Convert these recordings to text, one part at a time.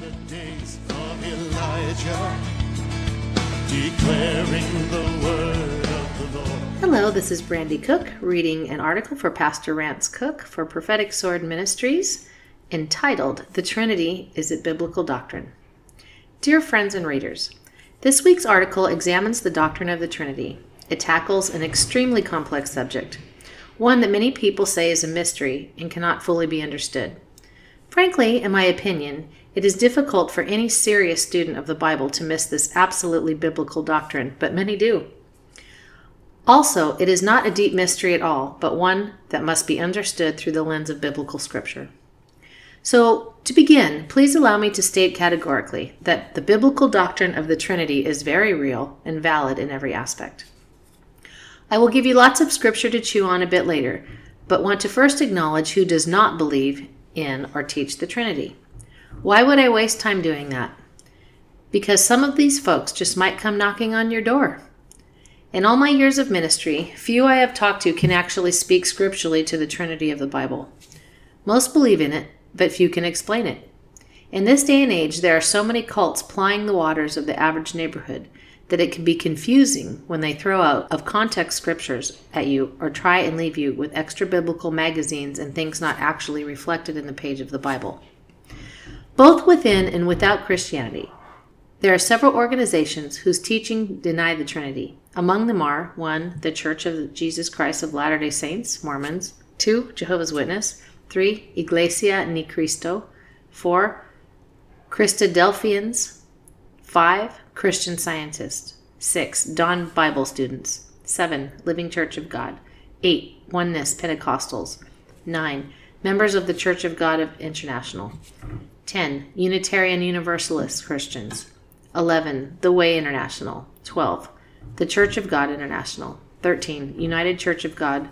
the days of Elijah, declaring the word of the Lord. Hello, this is Brandy Cook reading an article for Pastor Rance Cook for Prophetic Sword Ministries entitled The Trinity Is It Biblical Doctrine? Dear friends and readers, this week's article examines the doctrine of the Trinity. It tackles an extremely complex subject, one that many people say is a mystery and cannot fully be understood. Frankly, in my opinion, it is difficult for any serious student of the Bible to miss this absolutely biblical doctrine, but many do. Also, it is not a deep mystery at all, but one that must be understood through the lens of biblical scripture. So, to begin, please allow me to state categorically that the biblical doctrine of the Trinity is very real and valid in every aspect. I will give you lots of scripture to chew on a bit later, but want to first acknowledge who does not believe in or teach the Trinity. Why would I waste time doing that? Because some of these folks just might come knocking on your door. In all my years of ministry, few I have talked to can actually speak scripturally to the Trinity of the Bible. Most believe in it, but few can explain it. In this day and age, there are so many cults plying the waters of the average neighborhood that it can be confusing when they throw out of context scriptures at you or try and leave you with extra biblical magazines and things not actually reflected in the page of the Bible. Both within and without Christianity, there are several organizations whose teaching deny the Trinity. Among them are 1. The Church of Jesus Christ of Latter day Saints, Mormons, 2. Jehovah's Witness, 3. Iglesia Ni Cristo. 4. Christadelphians. 5. Christian Scientists. 6. Dawn Bible Students. 7. Living Church of God. 8. Oneness Pentecostals. 9. Members of the Church of God of International. 10. Unitarian Universalist Christians. 11. The Way International. 12. The Church of God International. 13. United Church of God.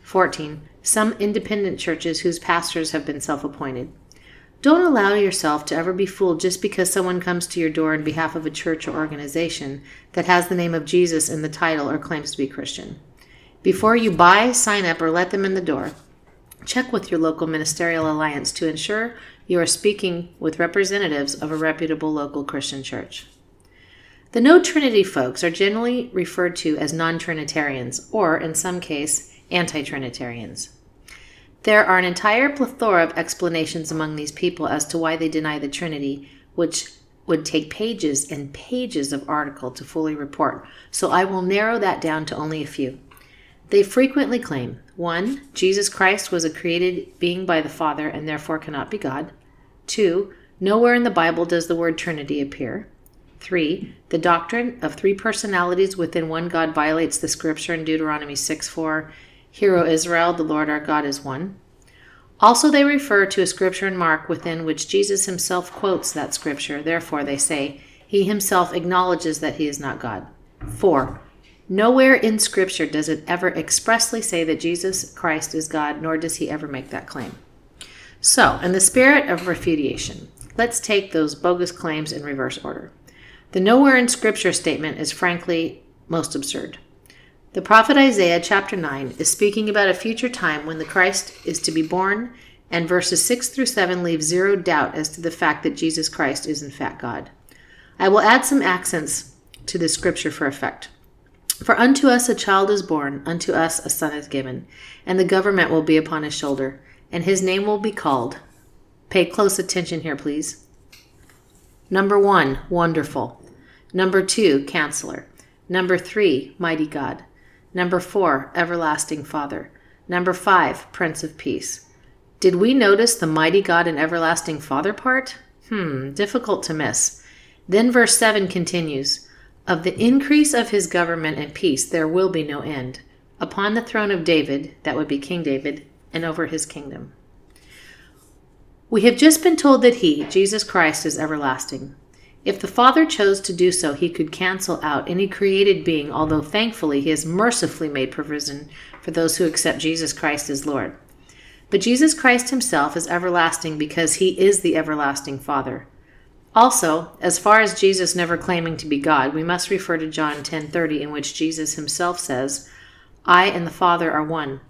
14 some independent churches whose pastors have been self appointed. Don't allow yourself to ever be fooled just because someone comes to your door in behalf of a church or organization that has the name of Jesus in the title or claims to be Christian. Before you buy, sign up, or let them in the door, check with your local ministerial alliance to ensure you are speaking with representatives of a reputable local Christian church. The no Trinity folks are generally referred to as non Trinitarians, or in some case, anti Trinitarians. There are an entire plethora of explanations among these people as to why they deny the Trinity, which would take pages and pages of article to fully report, so I will narrow that down to only a few. They frequently claim 1. Jesus Christ was a created being by the Father and therefore cannot be God. 2. Nowhere in the Bible does the word Trinity appear. 3. The doctrine of three personalities within one God violates the scripture in Deuteronomy 6 4 Hear, O Israel, the Lord our God is one. Also, they refer to a scripture in Mark within which Jesus himself quotes that scripture. Therefore, they say, he himself acknowledges that he is not God. 4. Nowhere in scripture does it ever expressly say that Jesus Christ is God, nor does he ever make that claim. So, in the spirit of refutation, let's take those bogus claims in reverse order. The nowhere in scripture statement is frankly most absurd. The prophet Isaiah, chapter 9, is speaking about a future time when the Christ is to be born, and verses 6 through 7 leave zero doubt as to the fact that Jesus Christ is in fact God. I will add some accents to this scripture for effect. For unto us a child is born, unto us a son is given, and the government will be upon his shoulder, and his name will be called. Pay close attention here, please. Number one, wonderful. Number two, counselor. Number three, mighty God. Number four, Everlasting Father. Number five, Prince of Peace. Did we notice the mighty God and everlasting Father part? Hmm, difficult to miss. Then verse 7 continues Of the increase of his government and peace there will be no end, upon the throne of David, that would be King David, and over his kingdom. We have just been told that he, Jesus Christ, is everlasting. If the Father chose to do so, he could cancel out any created being, although thankfully he has mercifully made provision for those who accept Jesus Christ as Lord. But Jesus Christ himself is everlasting because he is the everlasting Father. Also, as far as Jesus never claiming to be God, we must refer to John 10:30 in which Jesus himself says, "I and the Father are one."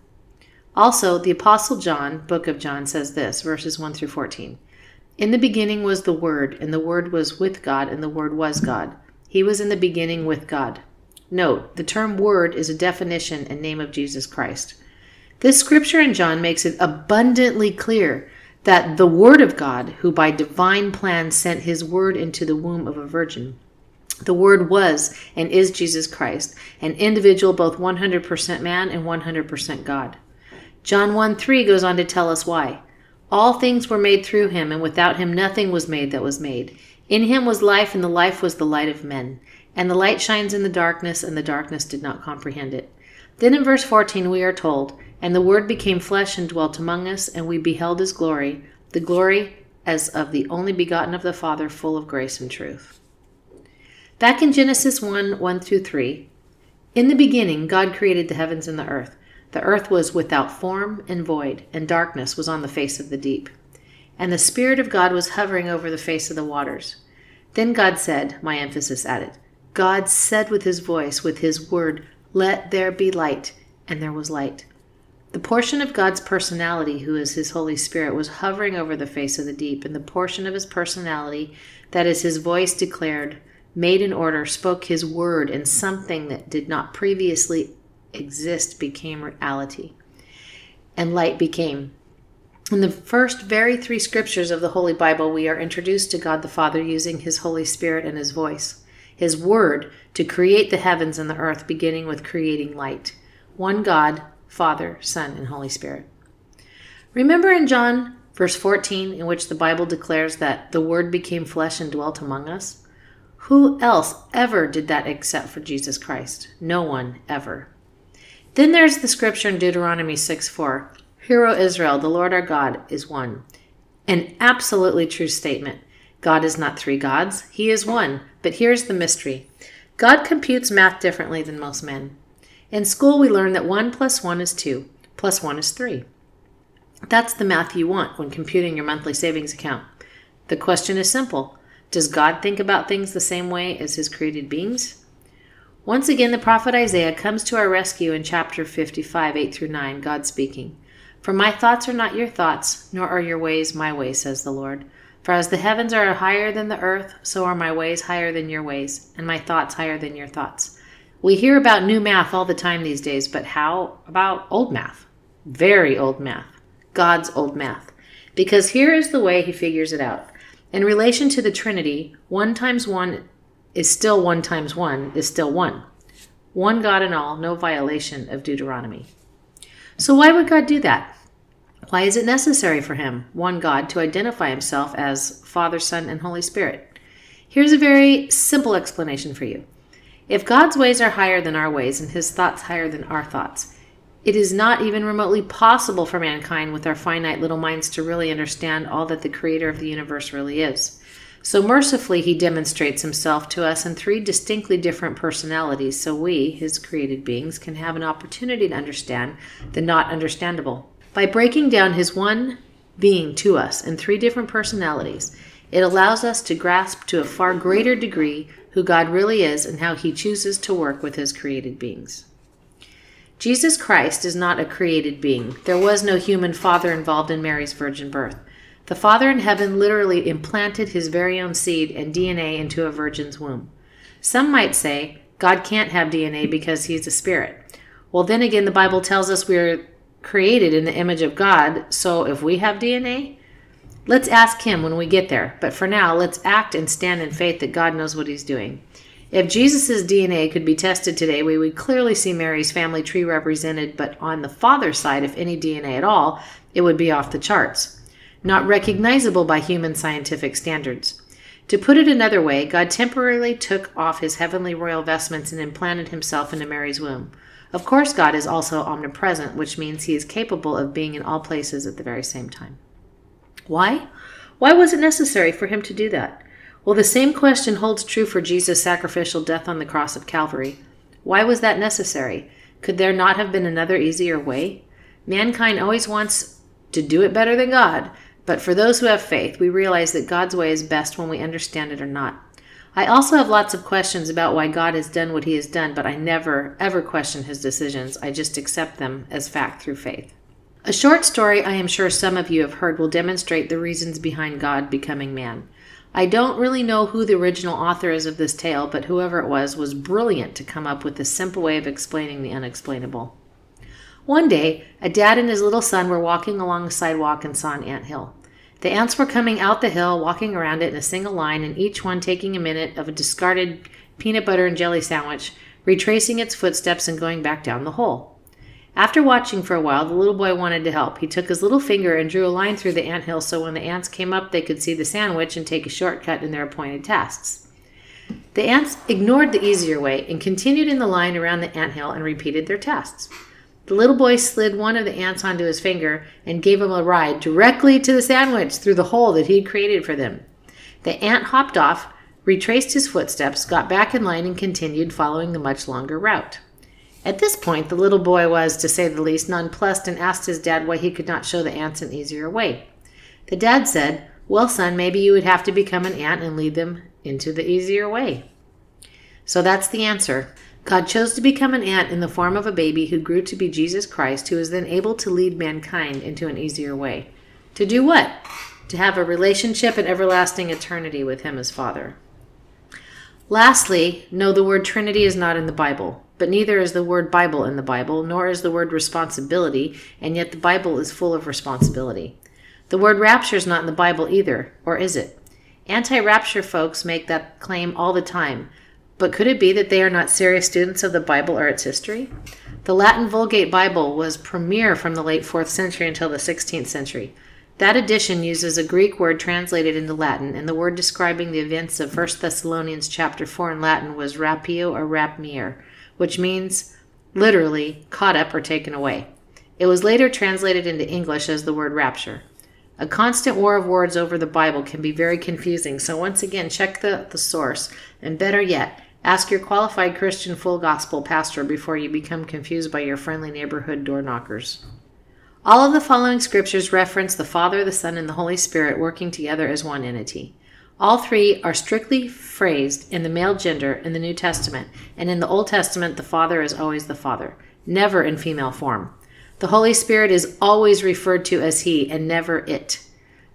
Also, the apostle John, book of John says this, verses 1 through 14. In the beginning was the Word, and the Word was with God, and the Word was God. He was in the beginning with God. Note, the term Word is a definition and name of Jesus Christ. This scripture in John makes it abundantly clear that the Word of God, who by divine plan sent his Word into the womb of a virgin, the Word was and is Jesus Christ, an individual both 100% man and 100% God. John 1 3 goes on to tell us why. All things were made through him, and without him nothing was made that was made. In him was life, and the life was the light of men. And the light shines in the darkness, and the darkness did not comprehend it. Then in verse 14 we are told, And the Word became flesh and dwelt among us, and we beheld his glory, the glory as of the only begotten of the Father, full of grace and truth. Back in Genesis 1 1 through 3, in the beginning, God created the heavens and the earth. The earth was without form and void, and darkness was on the face of the deep. And the Spirit of God was hovering over the face of the waters. Then God said, my emphasis added, God said with his voice, with his word, Let there be light, and there was light. The portion of God's personality, who is his Holy Spirit, was hovering over the face of the deep, and the portion of his personality, that is his voice declared, made in order, spoke his word, and something that did not previously exist became reality. And light became. In the first very three scriptures of the Holy Bible, we are introduced to God the Father using his Holy Spirit and his voice, his word, to create the heavens and the earth, beginning with creating light. One God, Father, Son, and Holy Spirit. Remember in John, verse 14, in which the Bible declares that the Word became flesh and dwelt among us? Who else ever did that except for Jesus Christ? No one ever. Then there's the scripture in Deuteronomy 6 4. Hear, O Israel, the Lord our God is one. An absolutely true statement. God is not three gods, He is one. But here's the mystery God computes math differently than most men. In school, we learn that 1 plus 1 is 2, plus 1 is 3. That's the math you want when computing your monthly savings account. The question is simple Does God think about things the same way as His created beings? Once again, the prophet Isaiah comes to our rescue in chapter 55, 8 through 9, God speaking. For my thoughts are not your thoughts, nor are your ways my ways, says the Lord. For as the heavens are higher than the earth, so are my ways higher than your ways, and my thoughts higher than your thoughts. We hear about new math all the time these days, but how about old math? Very old math. God's old math. Because here is the way he figures it out. In relation to the Trinity, 1 times 1 is still 1 times 1 is still 1. One God in all, no violation of Deuteronomy. So, why would God do that? Why is it necessary for him, one God, to identify himself as Father, Son, and Holy Spirit? Here's a very simple explanation for you. If God's ways are higher than our ways and his thoughts higher than our thoughts, it is not even remotely possible for mankind with our finite little minds to really understand all that the creator of the universe really is. So mercifully, he demonstrates himself to us in three distinctly different personalities, so we, his created beings, can have an opportunity to understand the not understandable. By breaking down his one being to us in three different personalities, it allows us to grasp to a far greater degree who God really is and how he chooses to work with his created beings. Jesus Christ is not a created being. There was no human father involved in Mary's virgin birth. The Father in heaven literally implanted his very own seed and DNA into a virgin's womb. Some might say God can't have DNA because he's a spirit. Well, then again, the Bible tells us we're created in the image of God, so if we have DNA, let's ask him when we get there. But for now, let's act and stand in faith that God knows what he's doing. If Jesus' DNA could be tested today, we would clearly see Mary's family tree represented, but on the father's side, if any DNA at all, it would be off the charts not recognizable by human scientific standards. To put it another way, God temporarily took off his heavenly royal vestments and implanted himself into Mary's womb. Of course, God is also omnipresent, which means he is capable of being in all places at the very same time. Why? Why was it necessary for him to do that? Well, the same question holds true for Jesus' sacrificial death on the cross of Calvary. Why was that necessary? Could there not have been another easier way? Mankind always wants to do it better than God, but for those who have faith, we realize that God's way is best when we understand it or not. I also have lots of questions about why God has done what he has done, but I never, ever question his decisions. I just accept them as fact through faith. A short story I am sure some of you have heard will demonstrate the reasons behind God becoming man. I don't really know who the original author is of this tale, but whoever it was was brilliant to come up with a simple way of explaining the unexplainable. One day, a dad and his little son were walking along a sidewalk and saw an ant hill. The ants were coming out the hill, walking around it in a single line, and each one taking a minute of a discarded peanut butter and jelly sandwich, retracing its footsteps and going back down the hole. After watching for a while, the little boy wanted to help. He took his little finger and drew a line through the ant hill so when the ants came up, they could see the sandwich and take a shortcut in their appointed tasks. The ants ignored the easier way and continued in the line around the ant hill and repeated their tasks. The little boy slid one of the ants onto his finger and gave him a ride directly to the sandwich through the hole that he had created for them. The ant hopped off, retraced his footsteps, got back in line, and continued following the much longer route. At this point, the little boy was, to say the least, nonplussed and asked his dad why he could not show the ants an easier way. The dad said, Well, son, maybe you would have to become an ant and lead them into the easier way. So that's the answer. God chose to become an ant in the form of a baby who grew to be Jesus Christ, who is then able to lead mankind into an easier way. To do what? To have a relationship and everlasting eternity with Him as Father. Lastly, no, the word Trinity is not in the Bible. But neither is the word Bible in the Bible, nor is the word responsibility, and yet the Bible is full of responsibility. The word rapture is not in the Bible either, or is it? Anti rapture folks make that claim all the time, but could it be that they are not serious students of the Bible or its history? The Latin Vulgate Bible was premier from the late 4th century until the 16th century. That edition uses a Greek word translated into Latin, and the word describing the events of 1 Thessalonians chapter 4 in Latin was rapio or rapiemur, which means literally caught up or taken away. It was later translated into English as the word rapture. A constant war of words over the Bible can be very confusing, so once again, check the, the source, and better yet, ask your qualified Christian full gospel pastor before you become confused by your friendly neighborhood door knockers. All of the following scriptures reference the Father, the Son, and the Holy Spirit working together as one entity. All three are strictly phrased in the male gender in the New Testament, and in the Old Testament, the Father is always the Father, never in female form. The Holy Spirit is always referred to as He and never it.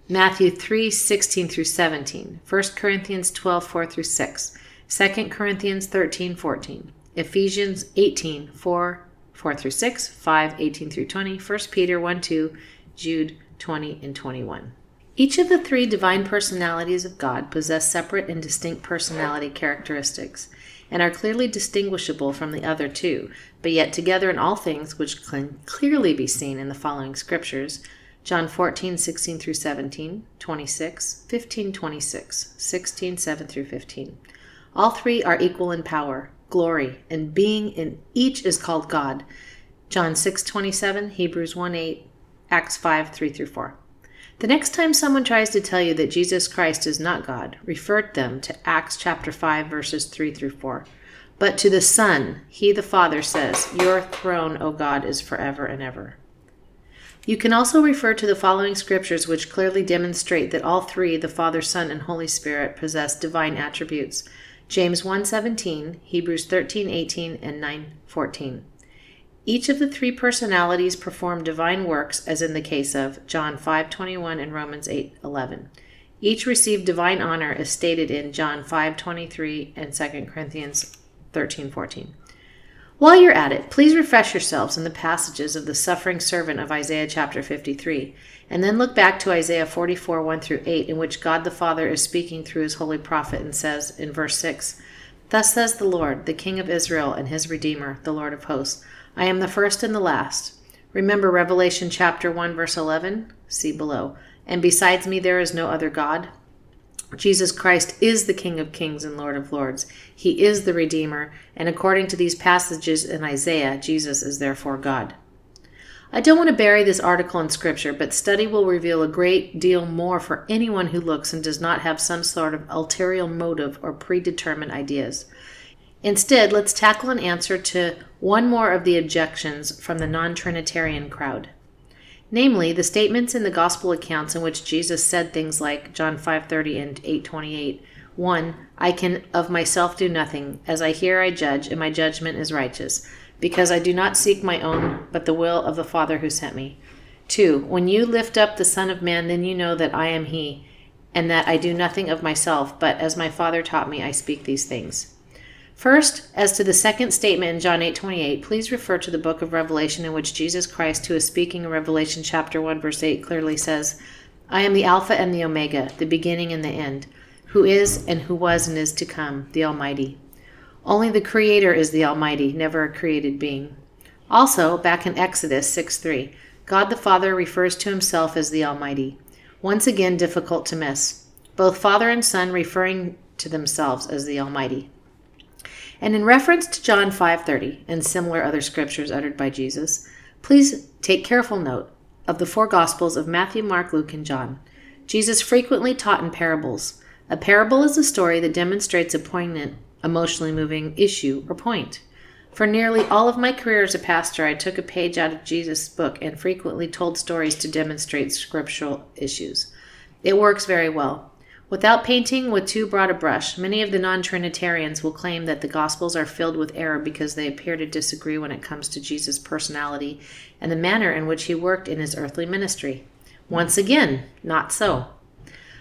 Matthew 3 16 through 17, 1 Corinthians 12 4 through 6, 2 Corinthians 13 14, Ephesians 18 4 4 through 6, 5 18 through 20, 1 Peter 1 2, Jude 20 and 21. Each of the three divine personalities of God possess separate and distinct personality characteristics and are clearly distinguishable from the other two, but yet together in all things, which can clearly be seen in the following scriptures John 14, 16 through 17, 26, 15, 26, 16, 7 through 15. All three are equal in power, glory, and being, in each is called God. John 6, 27, Hebrews 1, 8, Acts 5, 3 through 4. The next time someone tries to tell you that Jesus Christ is not God, refer them to Acts chapter 5 verses 3 through 4. But to the Son, he the Father says, "Your throne, O God, is forever and ever." You can also refer to the following scriptures which clearly demonstrate that all three, the Father, Son, and Holy Spirit, possess divine attributes. James 1:17, Hebrews 13:18, and 9:14. Each of the three personalities perform divine works as in the case of John 5:21 and Romans 8:11. Each received divine honor as stated in John 5:23 and 2 Corinthians 13:14. While you're at it, please refresh yourselves in the passages of the suffering servant of Isaiah chapter 53, and then look back to Isaiah 44 1 through 8, in which God the Father is speaking through his holy prophet and says in verse 6 Thus says the Lord, the King of Israel and his Redeemer, the Lord of hosts I am the first and the last. Remember Revelation chapter 1 verse 11? See below. And besides me there is no other God. Jesus Christ is the King of kings and Lord of lords. He is the Redeemer, and according to these passages in Isaiah, Jesus is therefore God. I don't want to bury this article in Scripture, but study will reveal a great deal more for anyone who looks and does not have some sort of ulterior motive or predetermined ideas. Instead, let's tackle an answer to one more of the objections from the non Trinitarian crowd. Namely, the statements in the gospel accounts in which Jesus said things like John 5:30 and 8:28, 1. I can of myself do nothing, as I hear I judge, and my judgment is righteous, because I do not seek my own, but the will of the Father who sent me. 2. When you lift up the Son of Man, then you know that I am He, and that I do nothing of myself, but as my Father taught me, I speak these things. First, as to the second statement in John 8:28, please refer to the book of Revelation in which Jesus Christ, who is speaking in Revelation chapter 1 verse 8, clearly says, "I am the Alpha and the Omega, the beginning and the end, who is and who was and is to come, the Almighty." Only the Creator is the Almighty, never a created being. Also, back in Exodus 6:3, God the Father refers to himself as the Almighty. Once again difficult to miss. Both Father and Son referring to themselves as the Almighty. And in reference to John 5:30 and similar other scriptures uttered by Jesus, please take careful note of the four gospels of Matthew, Mark, Luke, and John. Jesus frequently taught in parables. A parable is a story that demonstrates a poignant, emotionally moving issue or point. For nearly all of my career as a pastor, I took a page out of Jesus' book and frequently told stories to demonstrate scriptural issues. It works very well. Without painting with too broad a brush, many of the non Trinitarians will claim that the Gospels are filled with error because they appear to disagree when it comes to Jesus' personality and the manner in which he worked in his earthly ministry. Once again, not so.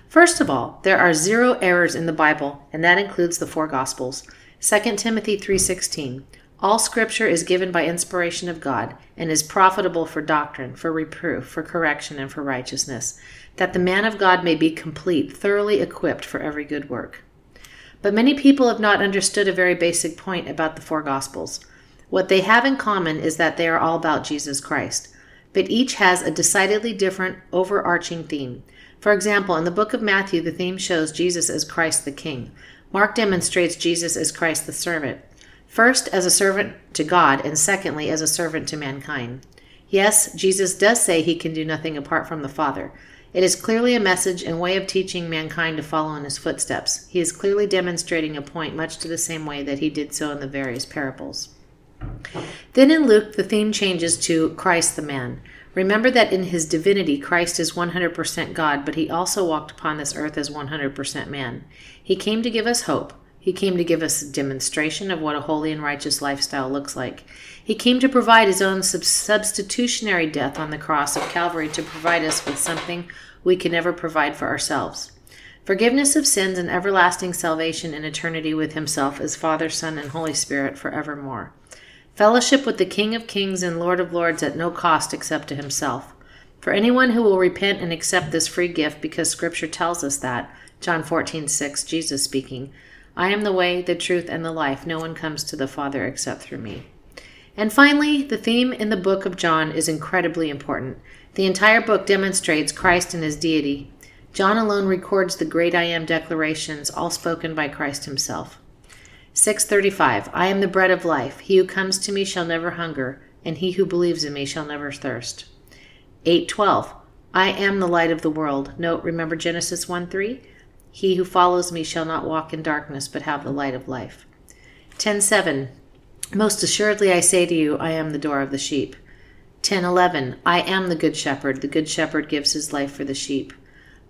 First of all, there are zero errors in the Bible, and that includes the four Gospels. 2 Timothy 3:16 All scripture is given by inspiration of God and is profitable for doctrine, for reproof, for correction, and for righteousness that the man of God may be complete, thoroughly equipped for every good work. But many people have not understood a very basic point about the four Gospels. What they have in common is that they are all about Jesus Christ, but each has a decidedly different overarching theme. For example, in the book of Matthew, the theme shows Jesus as Christ the King. Mark demonstrates Jesus as Christ the servant, first as a servant to God, and secondly as a servant to mankind. Yes, Jesus does say he can do nothing apart from the Father, it is clearly a message and way of teaching mankind to follow in his footsteps. He is clearly demonstrating a point much to the same way that he did so in the various parables. Then in Luke, the theme changes to Christ the man. Remember that in his divinity, Christ is 100% God, but he also walked upon this earth as 100% man. He came to give us hope. He came to give us a demonstration of what a holy and righteous lifestyle looks like. He came to provide his own substitutionary death on the cross of Calvary to provide us with something we can never provide for ourselves forgiveness of sins and everlasting salvation in eternity with himself as Father, Son, and Holy Spirit forevermore. Fellowship with the King of Kings and Lord of Lords at no cost except to himself. For anyone who will repent and accept this free gift, because Scripture tells us that, John 14, 6, Jesus speaking, I am the way, the truth, and the life. No one comes to the Father except through me. And finally, the theme in the book of John is incredibly important. The entire book demonstrates Christ and his deity. John alone records the great I am declarations, all spoken by Christ himself. 635 I am the bread of life. He who comes to me shall never hunger, and he who believes in me shall never thirst. 812 I am the light of the world. Note, remember Genesis 1 3? He who follows me shall not walk in darkness, but have the light of life. 10:7 Most assuredly I say to you, I am the door of the sheep. 10:11 I am the good shepherd. The good shepherd gives his life for the sheep.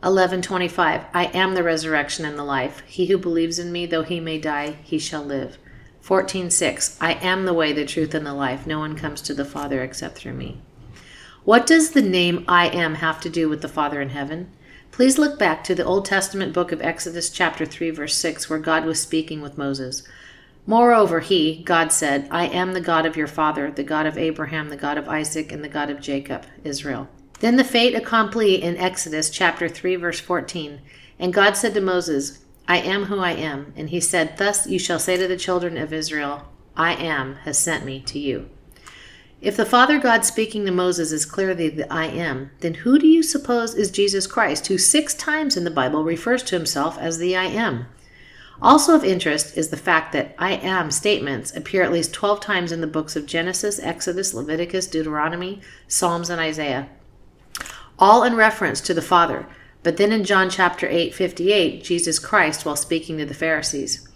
11:25 I am the resurrection and the life. He who believes in me, though he may die, he shall live. 14:6 I am the way, the truth, and the life. No one comes to the Father except through me. What does the name I am have to do with the Father in heaven? Please look back to the Old Testament book of Exodus, chapter 3, verse 6, where God was speaking with Moses. Moreover, he, God said, I am the God of your father, the God of Abraham, the God of Isaac, and the God of Jacob, Israel. Then the fait accompli in Exodus chapter 3, verse 14. And God said to Moses, I am who I am. And he said, Thus you shall say to the children of Israel, I am has sent me to you. If the Father God speaking to Moses is clearly the I am, then who do you suppose is Jesus Christ, who six times in the Bible refers to himself as the I am? Also of interest is the fact that I am statements appear at least 12 times in the books of Genesis, Exodus, Leviticus, Deuteronomy, Psalms, and Isaiah, all in reference to the Father. But then in John chapter 8, 58, Jesus Christ, while speaking to the Pharisees,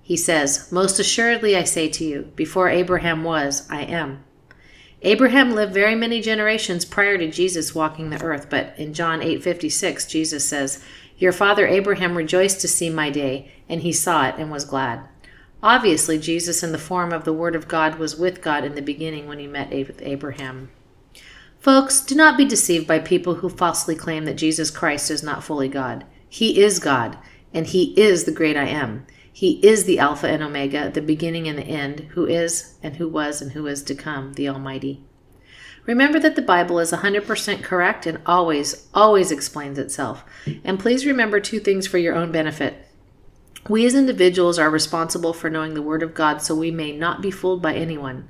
he says, Most assuredly I say to you, before Abraham was, I am. Abraham lived very many generations prior to Jesus walking the earth, but in John 8:56 Jesus says, "Your father Abraham rejoiced to see my day, and he saw it and was glad." Obviously, Jesus in the form of the word of God was with God in the beginning when he met Abraham. Folks, do not be deceived by people who falsely claim that Jesus Christ is not fully God. He is God, and He is the great I am. He is the Alpha and Omega, the beginning and the end, who is, and who was, and who is to come, the Almighty. Remember that the Bible is 100% correct and always, always explains itself. And please remember two things for your own benefit. We as individuals are responsible for knowing the Word of God so we may not be fooled by anyone.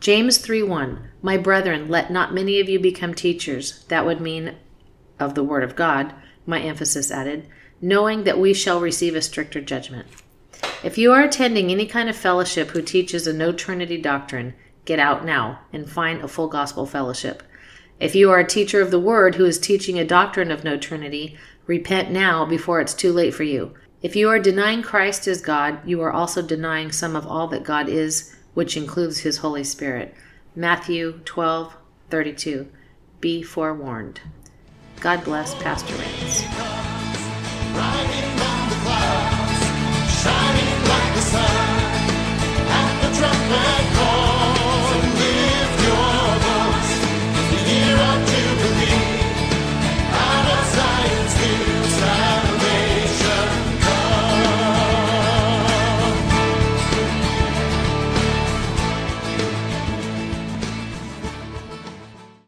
James 3 1 My brethren, let not many of you become teachers. That would mean of the Word of God, my emphasis added, knowing that we shall receive a stricter judgment. If you are attending any kind of fellowship who teaches a no Trinity doctrine, get out now and find a full gospel fellowship. If you are a teacher of the Word who is teaching a doctrine of no Trinity, repent now before it's too late for you. If you are denying Christ as God, you are also denying some of all that God is, which includes his Holy Spirit. Matthew 12 32. Be forewarned. God bless Pastor Rance.